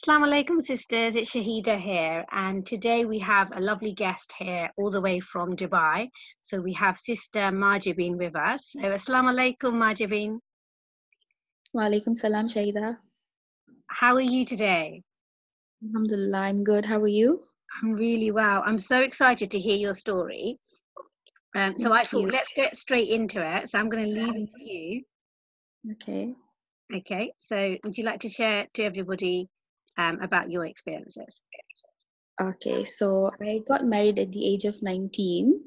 Assalamu alaikum, sisters. It's Shahida here, and today we have a lovely guest here, all the way from Dubai. So we have Sister Majibin with us. So, Assalamu alaikum, Majibin. Wa alaikum salam, Shahida. How are you today? Alhamdulillah, I'm good. How are you? I'm really well. I'm so excited to hear your story. Um, so I thought you. let's get straight into it. So I'm going to leave it to you. Okay. Okay. So would you like to share to everybody um, about your experiences? Okay, so I got married at the age of 19.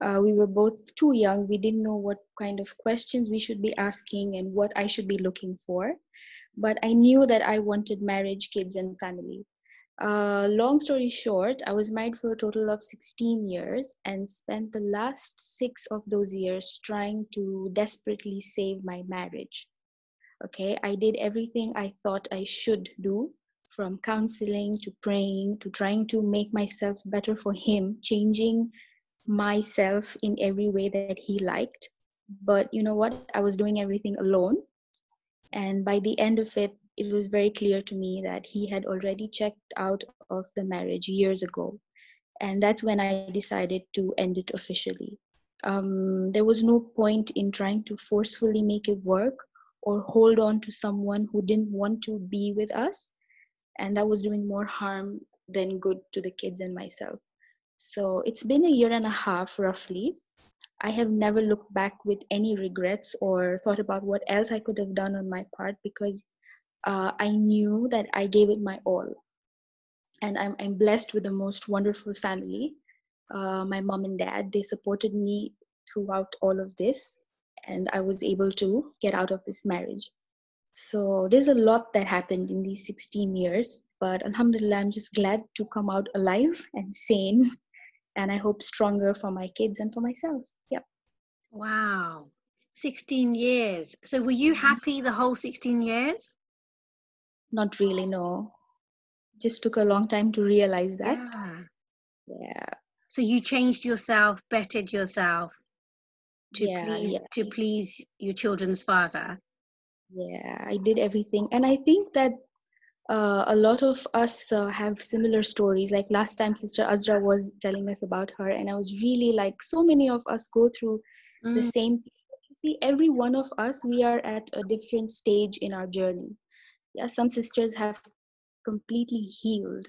Uh, we were both too young. We didn't know what kind of questions we should be asking and what I should be looking for. But I knew that I wanted marriage, kids, and family. Uh, long story short, I was married for a total of 16 years and spent the last six of those years trying to desperately save my marriage. Okay, I did everything I thought I should do from counseling to praying to trying to make myself better for him, changing myself in every way that he liked. But you know what? I was doing everything alone. And by the end of it, it was very clear to me that he had already checked out of the marriage years ago. And that's when I decided to end it officially. Um, there was no point in trying to forcefully make it work or hold on to someone who didn't want to be with us and that was doing more harm than good to the kids and myself. So it's been a year and a half roughly. I have never looked back with any regrets or thought about what else I could have done on my part because uh, I knew that I gave it my all. And I'm, I'm blessed with the most wonderful family. Uh, my mom and dad, they supported me throughout all of this, and I was able to get out of this marriage. So there's a lot that happened in these 16 years, but Alhamdulillah, I'm just glad to come out alive and sane, and I hope stronger for my kids and for myself. Yeah. Wow. 16 years. So were you mm-hmm. happy the whole 16 years? Not really, no. Just took a long time to realize that. Yeah. Yeah. So you changed yourself, bettered yourself to Yeah, please yeah. to please your children's father. Yeah, I did everything. And I think that uh, a lot of us uh, have similar stories. Like last time, Sister Azra was telling us about her, and I was really like, so many of us go through the Mm, same thing. You see, every one of us, we are at a different stage in our journey. Yeah, some sisters have completely healed.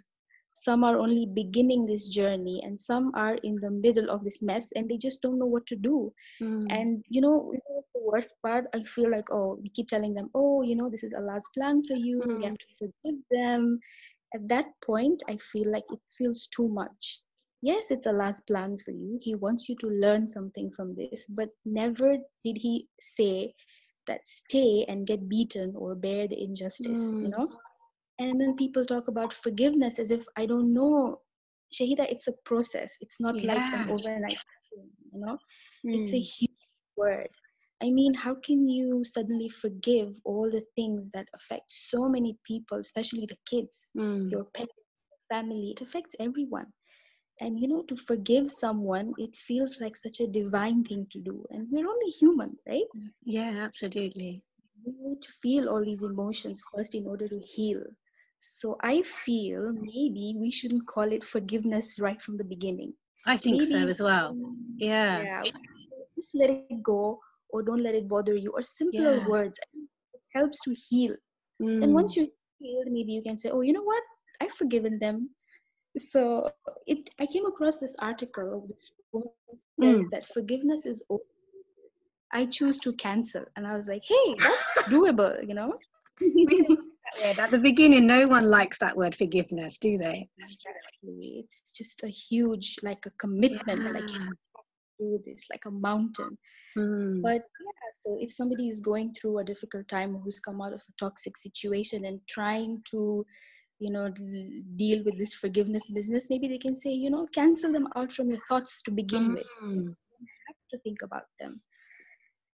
Some are only beginning this journey, and some are in the middle of this mess and they just don't know what to do. mm, And you know, you the worst part? I feel like, oh, we keep telling them, oh, you know, this is Allah's plan for you. You Mm. have to forgive them. At that point, I feel like it feels too much. Yes, it's Allah's plan for you. He wants you to learn something from this, but never did He say that stay and get beaten or bear the injustice, you Mm. know? And then people talk about forgiveness as if I don't know. Shahida, it's a process. It's not like an overnight thing, you know? it's a mm, huge word. I mean, how can you suddenly forgive all the things that affect so many people, especially the kids, mm. your parents, family? It affects everyone. And you know, to forgive someone, it feels like such a divine thing to do. And we're only human, right? Yeah, absolutely. We need to feel all these emotions first in order to heal. So I feel maybe we shouldn't call it forgiveness right from the beginning. I think so as well. Yeah. yeah just let it go or don't let it bother you or simpler Yeah. words it helps to heal and Mm, once you heal maybe you can say oh you know what i've forgiven them so it i came across this article which says Mm. that forgiveness is I choose to cancel and i was like hey that's doable you know yeah, at the beginning, no one likes that word forgiveness, do they? Exactly. it's just a huge like a commitment like you Yeah. to do this like a mountain Mm, but yeah so if somebody is going through a difficult time who's come out of a toxic situation and trying to you know deal with this forgiveness business maybe they can say you know cancel them out from your thoughts to begin with mm. have to think about them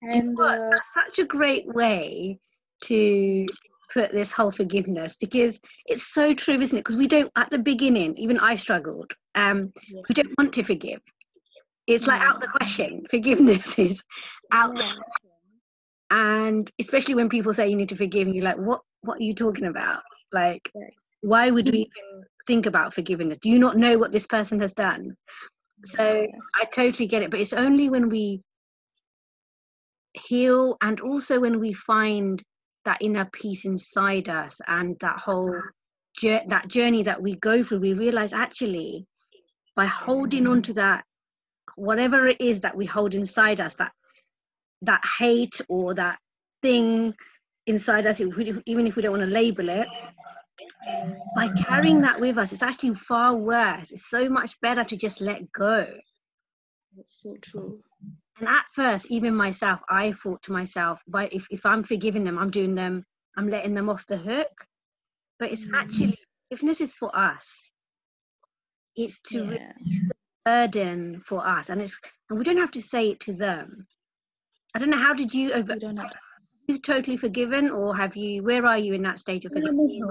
Do you know and uh, such a great way to put this whole forgiveness because it's so true, isn't it? Because we don't, at the beginning, even I struggled. Um, Yeah. we don't want to forgive. It's like out the question. Forgiveness is out the yeah and especially when people say you need to forgive and you're like what what are you talking about like why would we even think about forgiveness do you not know what this person has done so i totally get it but it's only when we heal and also when we find that inner peace inside us and that uh-huh. whole that journey that we go through we realize actually by holding on to that whatever it is that we hold inside us that that hate or that thing inside us even if we don't want to label it by carrying that with us it's actually far worse. It's so much better to just let go. That's so true and at first even myself i thought to myself by if, if i'm forgiving them i'm doing them i'm letting them off the hook but it's mm. actually forgiveness is for us it's to yeah. release the burden for us and it's and we don't have to say it to them i don't know how did you over don't know. you totally forgiven or have you where are you in that stage of forgiveness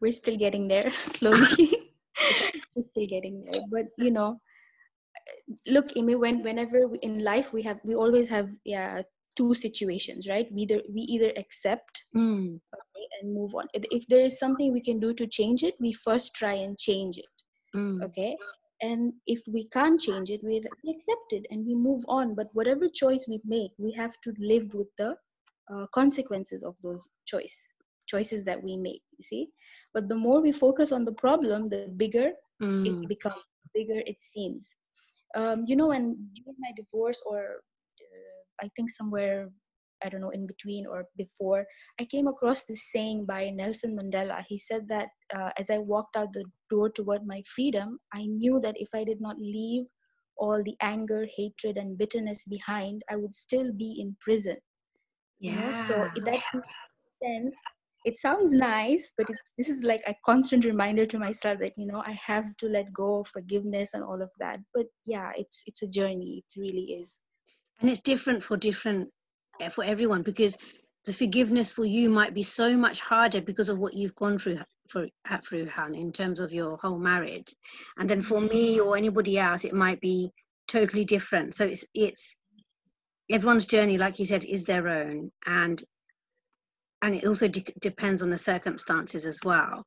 we're still getting there slowly we're still getting there but you know look Amy, when whenever we, in life we have we always have yeah two situations right we either we either accept mm. okay, and move on if there is something we can do to change it we first try and change it mm. okay and if we can't change it we accept it and we move on but whatever choice we make we have to live with the uh, consequences of those choice choices that we make you see but the more we focus on the problem the bigger mm. it becomes bigger it seems um, you know when during my divorce or uh, i think somewhere i don't know in between or before i came across this saying by nelson mandela. He said that uh, as i walked out the door toward my freedom i knew that if i did not leave all the anger hatred and bitterness behind i would still be in prison. Yeah. you know so that sense it sounds nice but this is like a constant reminder to myself that you know i have to let go of forgiveness and all of that. But yeah it's it's a journey. It really is. And it's different for different eh, for everyone because the forgiveness for you might be so much harder because of what you've gone through for through Han in terms of your whole marriage. And then for me or anybody else it might be totally different. So it's it's everyone's journey like you said is their own. And and it also de- depends on the circumstances as well.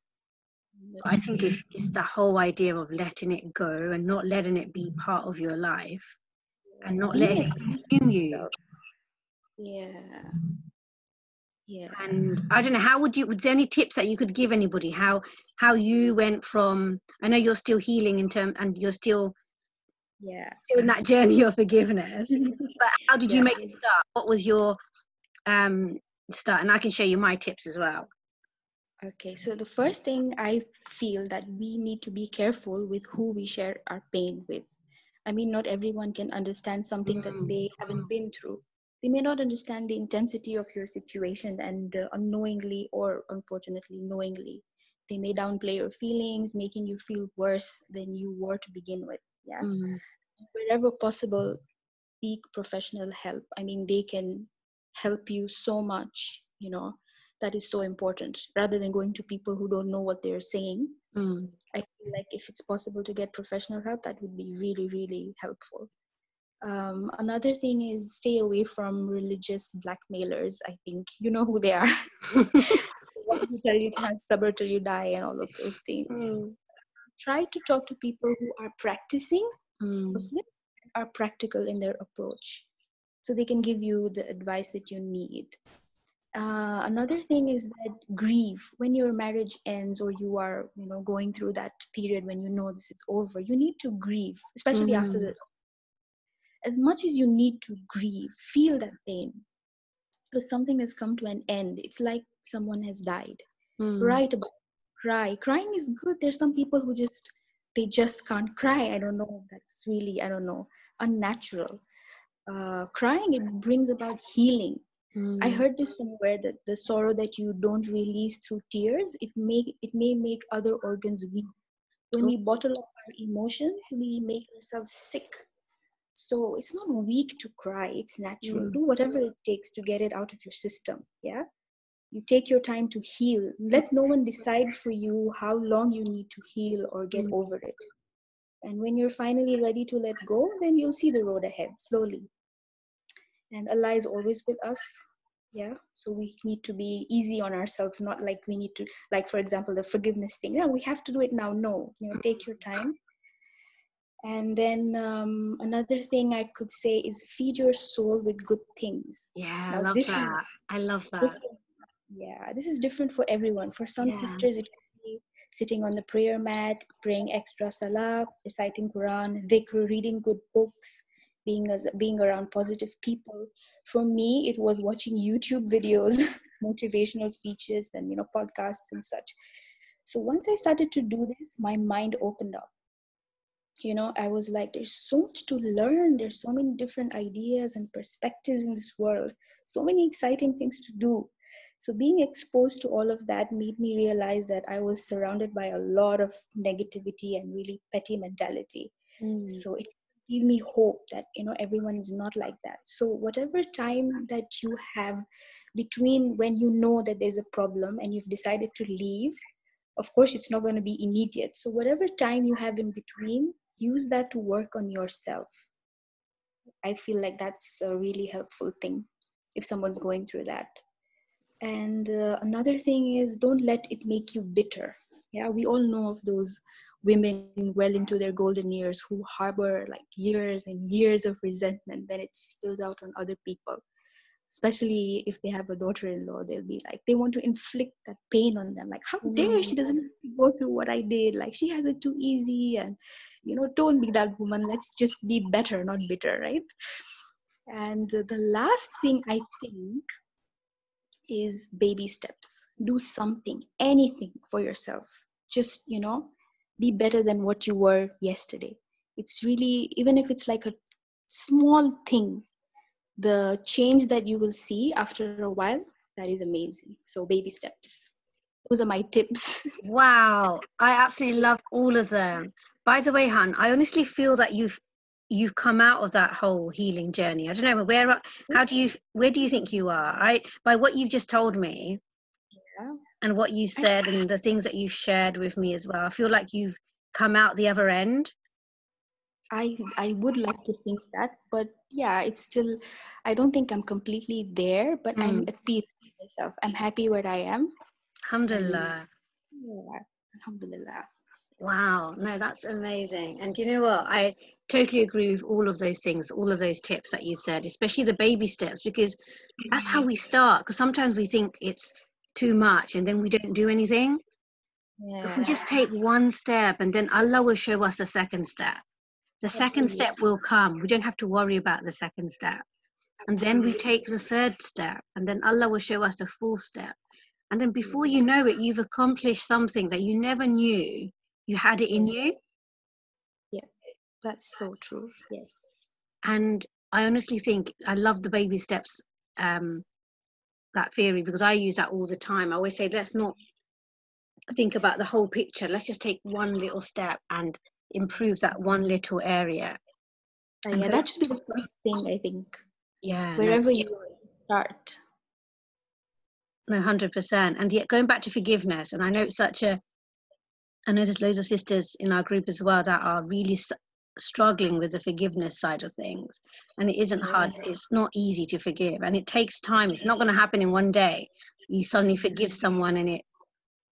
I think it's, it's the whole idea of letting it go and not letting it be part of your life and not letting it consume you. Yeah. Yeah. And I don't know, how would you, would there any tips that you could give anybody? How, how you went from, I know you're still healing in term and you're still, yeah, still in that journey of forgiveness, but how did you make it start? What was your, um, start and i can show you my tips as well. Okay so the first thing i feel that we need to be careful with who we share our pain with. I mean not everyone can understand something that mm. they haven't been through. They may not understand the intensity of your situation and uh, unknowingly or unfortunately knowingly. They may downplay your feelings making you feel worse than you were to begin with yeah? Mm. wherever possible seek professional help. I mean they can help you so much you know that is so important rather than going to people who don't know what they're saying mm. i feel like if it's possible to get professional help that would be really really helpful um, another thing is stay away from religious blackmailers i think you know who they are who tell you to have sabr till you die and all of those things mm. try to talk to people who are practicing mm. muslim are practical in their approach so they can give you the advice that you need. Uh, another thing is that grieve. When your marriage ends or you are you know going through that period when you know this is over you need to grieve especially mm. after the as much as you need to grieve feel that pain. Because something has come to an end. It's like someone has died. Mm. right about cry. Crying is good. There's some people who just they just can't cry. I don't know that's really i don't know unnatural uh, crying it brings about healing. Mm. i heard this somewhere that the sorrow that you don't release through tears it may it may make other organs weak. When we bottle up our emotions we make ourselves sick. So it's not weak to cry it's natural. Mm. do whatever it takes to get it out of your system yeah? You take your time to heal. Let no one decide for you how long you need to heal or get mm. over it. And when you're finally ready to let go then you'll see the road ahead slowly and Allah is always with us. yeah so we need to be easy on ourselves not like we need to like for example the forgiveness thing. Yeah we have to do it now. No you know take your time. And then um, another thing i could say is feed your soul with good things. Yeah now, i love that. I love that. yeah this is different for everyone. For some yeah. sisters it could be sitting on the prayer mat praying extra salah reciting quran dhikr reading good books being as being around positive people. For me it was watching youtube videos motivational speeches and you know podcasts and such. So once i started to do this my mind opened up. You know i was like there's so much to learn. There's so many different ideas and perspectives in this world. So many exciting things to do. So being exposed to all of that made me realize that i was surrounded by a lot of negativity and really petty mentality. Mm. so it give me hope that you know everyone is not like that. So whatever time that you have between when you know that there's a problem and you've decided to leave of course it's not going to be immediate. So whatever time you have in between use that to work on yourself. I feel like that's a really helpful thing if someone's going through that. And uh, another thing is don't let it make you bitter. Yeah we all know of those women well into their golden years who harbor like years and years of resentment then it spills out on other people. Especially if they have a daughter-in-law they'll be like they want to inflict that pain on them. Like how dare she? Mm. Doesn't go through what i did. Like she has it too easy and you know don't be that woman. Let's just be better not bitter right? And the last thing i think is baby steps. Do something anything for yourself. Just you know be better than what you were yesterday. It's really even if it's like a small thing the change that you will see after a while that is amazing. So baby steps. Those are my tips. Wow. I absolutely love all of them. By the way han i honestly feel that you've you've come out of that whole healing journey. I don't know where how do you where do you think you are? I by what you've just told me yeah and what you said and the things that you've shared with me as well. I feel like you've come out the other end. I I would like to think that, but yeah, it's still. I don't think I'm completely there, but mm. I'm at peace with myself. I'm happy where I am. Alhamdulillah. Yeah, Alhamdulillah. Wow, no, that's amazing. And you know what? I totally agree with all of those things, all of those tips that you said, especially the baby steps, because that's how we start. Because sometimes we think it's too much and then we don't do anything. Yeah. If we just take one step and then Allah will show us the second step. The second Absolutely. step will come. We don't have to worry about the second step. And then we take the third step and then Allah will show us the fourth step. And then before you know it, you've accomplished something that you never knew you had it in you. Yeah, that's so true. Yes. And I honestly think I love the baby steps um, that theory because I use that all the time. I always say, let's not think about the whole picture. Let's just take one little step and improve that one little area. Uh, yeah, that should be the first thing I think. Yeah. Wherever no, you start. No, hundred percent. And yet, going back to forgiveness, and I know it's such a. I know there's loads of sisters in our group as well that are really struggling with the forgiveness side of things and it isn't hard it's not easy to forgive and it takes time it's not going to happen in one day. You suddenly forgive someone and it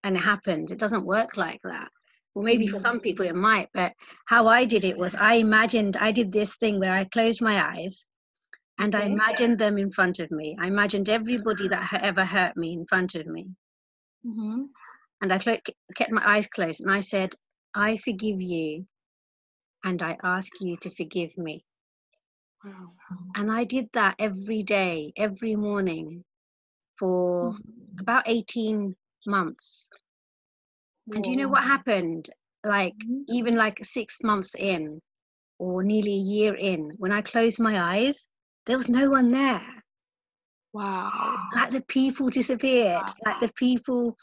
and it happens it doesn't work like that. Well maybe for some people it might but how i did it was i imagined i did this thing where i closed my eyes and i imagined them in front of me. I imagined everybody that ever hurt me in front of me. Mm-hmm. and i kept my eyes closed and i said i forgive you and I ask you to forgive me. And I did that every day, every morning for mm-hmm. about 18 months. And do you know what happened? Like, mm-hmm. even like six months in, or nearly a year in, when I closed my eyes, there was no one there. Wow. Like the people disappeared. Wow. Like the people.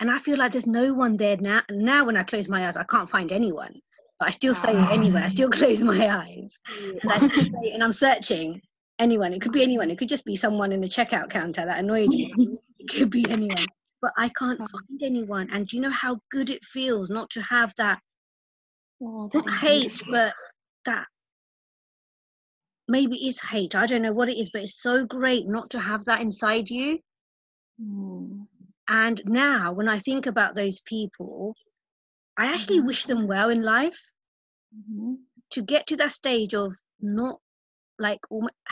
And I feel like there's no one there now. Now, when I close my eyes, I can't find anyone but I still say it anyway. I still close my eyes and I still say it, and I'm searching anyone. It could be anyone. It could just be someone in the checkout counter that annoyed you. It could be anyone. But I can't find anyone. And do you know how good it feels not to have that, oh, that not hate, but that maybe it's hate i don't know what it is but it's so great not to have that inside you Mm. and now when i think about those people i actually Mhm. wish them well in life Mhm. to get to that stage of not like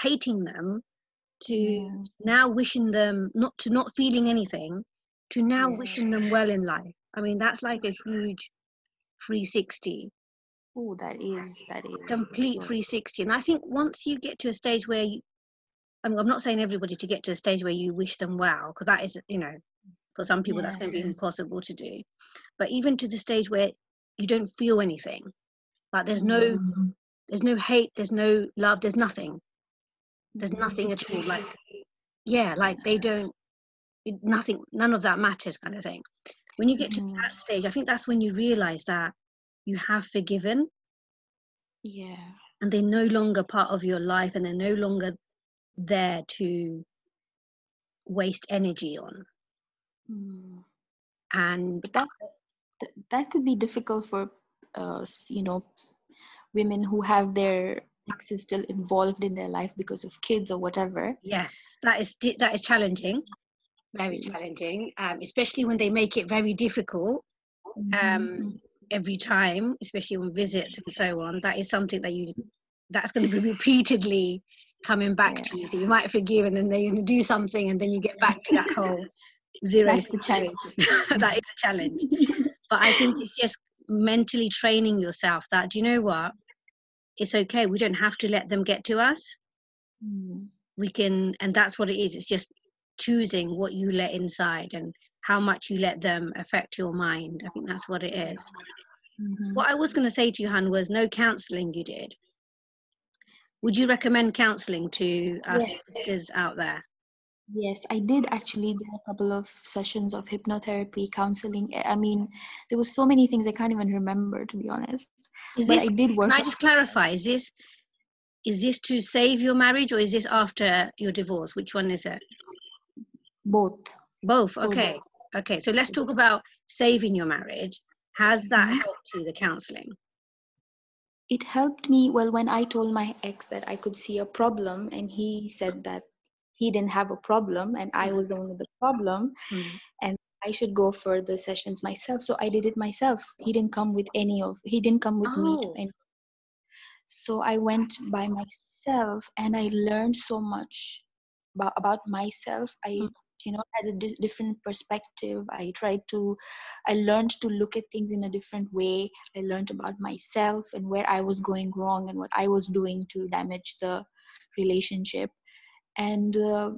hating them to Yeah. now wishing them not to not feeling anything to now Yeah. wishing them well in life i mean that's like a huge 360 Oh, that is that is complete 360 and i think once you get to a stage where you I mean, i'm not saying everybody to get to a stage where you wish them well because that is you know for some people that's going to be impossible to do but even to the stage where you don't feel anything like there's no Mhm. there's no hate there's no love there's nothing there's Mhm. nothing at all like yeah like they don't it, nothing none of that matters kind of thing when you get to Mhm. that stage i think that's when you realize that you have forgiven Yeah. and they're no longer part of your life and they're no longer there to waste energy on Mm. and But that that could be difficult for uh, you know women who have their exes still involved in their life because of kids or whatever. yes that is that is challenging very Yes. challenging um, especially when they make it very difficult um, Mhm. every time especially on visits and so on that is something that you that's going to be repeatedly coming back to you so you might forgive and then they're going to do something and then you get back to that whole zero That's the challenge. that is a challenge. But i think it's just mentally training yourself that do you know what? It's okay. We don't have to let them get to us. Mm. we can and that's what it is. It's just choosing what you let inside and how much you let them affect your mind. I think that's what it is. Mhm. what i was going to say to you han was no counseling you did. Would you recommend counseling to our Yes. sisters out there Yes, I did actually do a couple of sessions of hypnotherapy, counseling. I mean, there was so many things I can't even remember to be honest. is But this I did work can i just clarify is this is this to save your marriage or is this after your divorce which one is it both. both okay both. okay so let's talk about saving your marriage has that Mhm. helped you the counseling It helped me well when I told my ex that I could see a problem, and he said that he didn't have a problem and I was the one with the problem, Mm. and I should go for the sessions myself. So I did it myself. He didn't come with any of. He didn't come with me to Oh. any. So I went by myself, and I learned so much about, about myself. I Mm. you know had a di- different perspective i tried to i learned to look at things in a different way i learned about myself and where i was going wrong and what i was doing to damage the relationship and uh,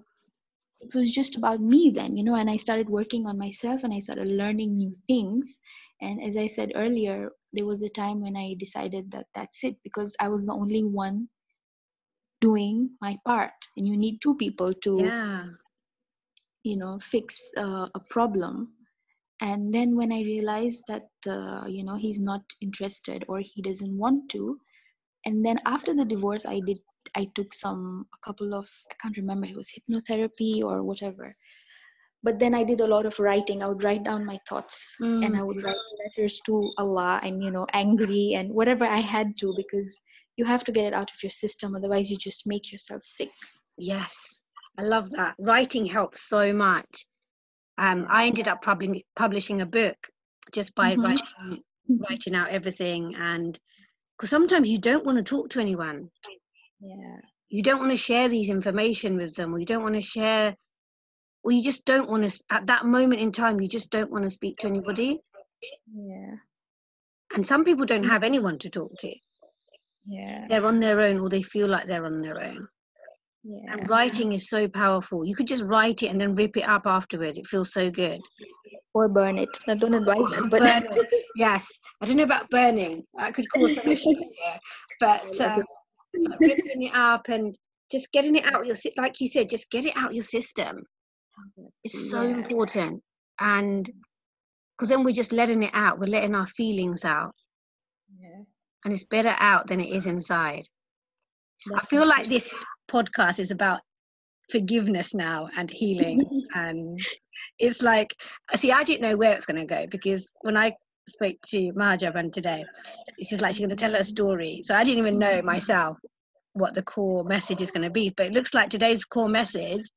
it was just about me then you know and i started working on myself and i started learning new things. And as i said earlier there was a time when i decided that that's it because i was the only one doing my part. And you need two people to yeah. you know fix uh, a problem. And then when i realized that uh, you know he's not interested or he doesn't want to and then after the divorce i did i took some a couple of i can't remember it was hypnotherapy or whatever. But then i did a lot of writing. I would write down my thoughts and i would write letters to allah and you know angry and whatever i had to because you have to get it out of your system. Otherwise you just make yourself sick. Yes, I love that. Writing helps so much. Um, I ended up publishing publishing a book just by Mhm. writing writing out everything, and because sometimes you don't want to talk to anyone, yeah you don't want to share these information with them, or you don't want to share, or you just don't want to. At that moment in time, you just don't want to speak to anybody. yeah And some people don't have anyone to talk to. yeah They're on their own, or they feel like they're on their own. yeah And writing is so powerful. You could just write it and then rip it up afterwards. It feels so good. or burn it. I don't advise that, but yes, I don't know about burning. That could cause some issues here. But um, ripping it up and just getting it out your like you said, just get it out your system. It's so Yeah. important, and because then we're just letting it out. We're letting our feelings out, yeah, and it's better out than it is inside. I feel like this podcast is about forgiveness now and healing and it's like see i didn't know where it's going to go because when i spoke to mahajaban today she's like she's going to tell her story so i didn't even know myself what the core message is going to be. But it looks like today's core message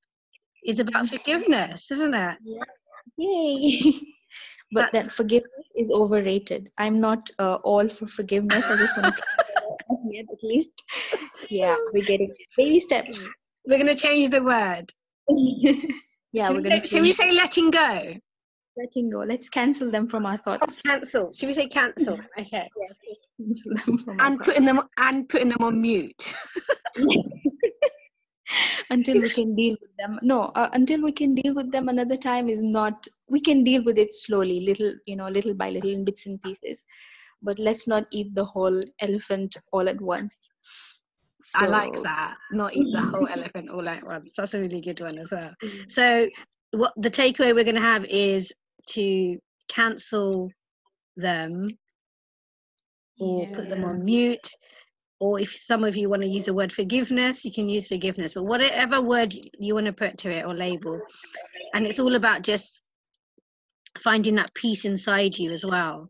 is about forgiveness, isn't it? Yeah. Yay! but that forgiveness is overrated. I'm not uh, all for forgiveness. I just want to at least. Yeah, we're getting baby steps. We're going to change the word. yeah, should we're going to. Should we say letting go? Letting go. Let's cancel them from our thoughts. cancel. Should we say cancel? Okay. Yes, cancel them from and putting thoughts. them and putting them on mute. until we can deal with them no uh, until we can deal with them another time is not we can deal with it slowly little you know little by little in bits and pieces but let's not eat the whole elephant all at once so, I like that. Not eat the whole elephant all at once. That's a really good one as well. Mm. So, what the takeaway we're going to have is to cancel them or yeah. put them on mute or if some of you want to use the word forgiveness, you can use forgiveness, but whatever word you want to put to it or label. And it's all about just finding that peace inside you as well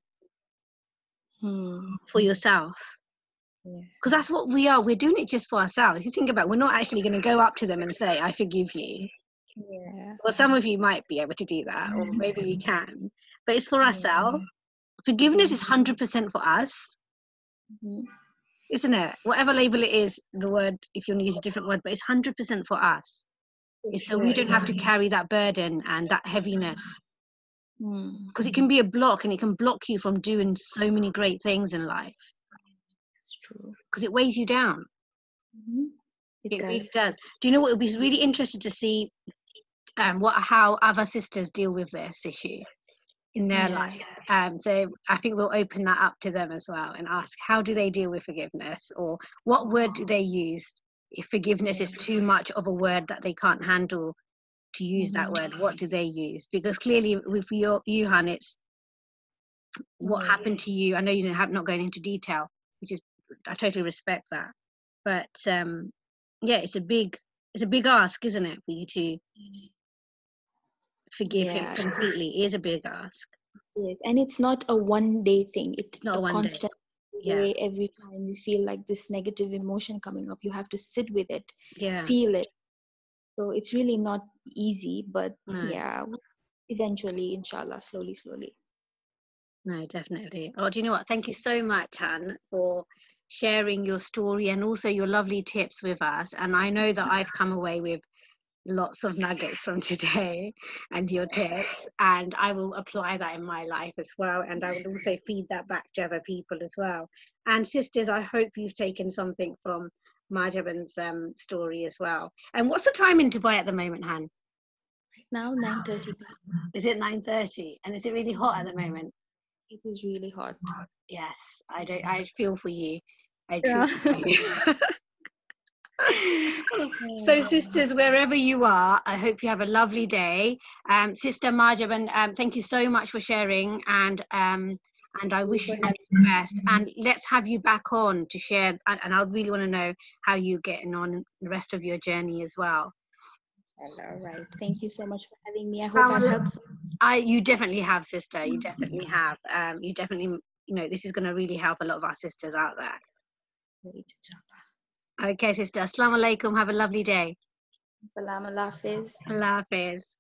hmm. for yourself. Because yeah. that's what we are. We're doing it just for ourselves. If you think about it, we're not actually going to go up to them and say, I forgive you. Yeah. Well, some of you might be able to do that, or maybe you can. But it's for ourselves. Forgiveness is 100% for us. Mm-hmm isn't it? Whatever label it is, the word, if you want to use a different word, but it's 100% for us. It's so we don't have to carry that burden and that heaviness. Because mm. it can be a block and it can block you from doing so many great things in life. It's true. Because it weighs you down. Mm-hmm. It, it does. really does. Do you know what? It would be really interested to see um, what how other sisters deal with this issue in their yeah. life. Um, so I think we'll open that up to them as well and ask how do they deal with forgiveness or what word do they use if forgiveness is too much of a word that they can't handle to use that mm-hmm. word what do they use because clearly with your you Han it's what happened to you I know you have not going into detail which is I totally respect that but um yeah it's a big it's a big ask isn't it for you to forgive yeah. him completely is a big ask. Yes, and it's not a one day thing. It's not a, a constant yeah. way. Every time you feel like this negative emotion coming up, you have to sit with it, yeah. feel it. So it's really not easy, but no. yeah, eventually, inshallah, slowly, slowly. No, definitely. Oh, do you know what? Thank you so much, Han, for sharing your story and also your lovely tips with us. And I know that I've come away with lots of nuggets from today and your tips and i will apply that in my life as well and i will also feed that back to other people as well. And sisters i hope you've taken something from Marjaban's um, story as well. And what's the time in dubai at the moment han? Right now 9.30 is it 9.30 and is it really hot at the moment? It is really hot. Yes i don't i feel for you. I yeah. so sisters wherever you are i hope you have a lovely day. Um, sister marjaban um, thank you so much for sharing and um, and i wish you the best. And let's have you back on to share and, and i really want to know how you're getting on the rest of your journey as well. All right. Thank you so much for having me. I hope helped i you definitely have sister. You definitely have. Um, you definitely you know this is going to really help a lot of our sisters out there. Great. Okay, sister. Assalamu alaikum. Have a lovely day. Salam Allah Hafiz. Allah Hafiz.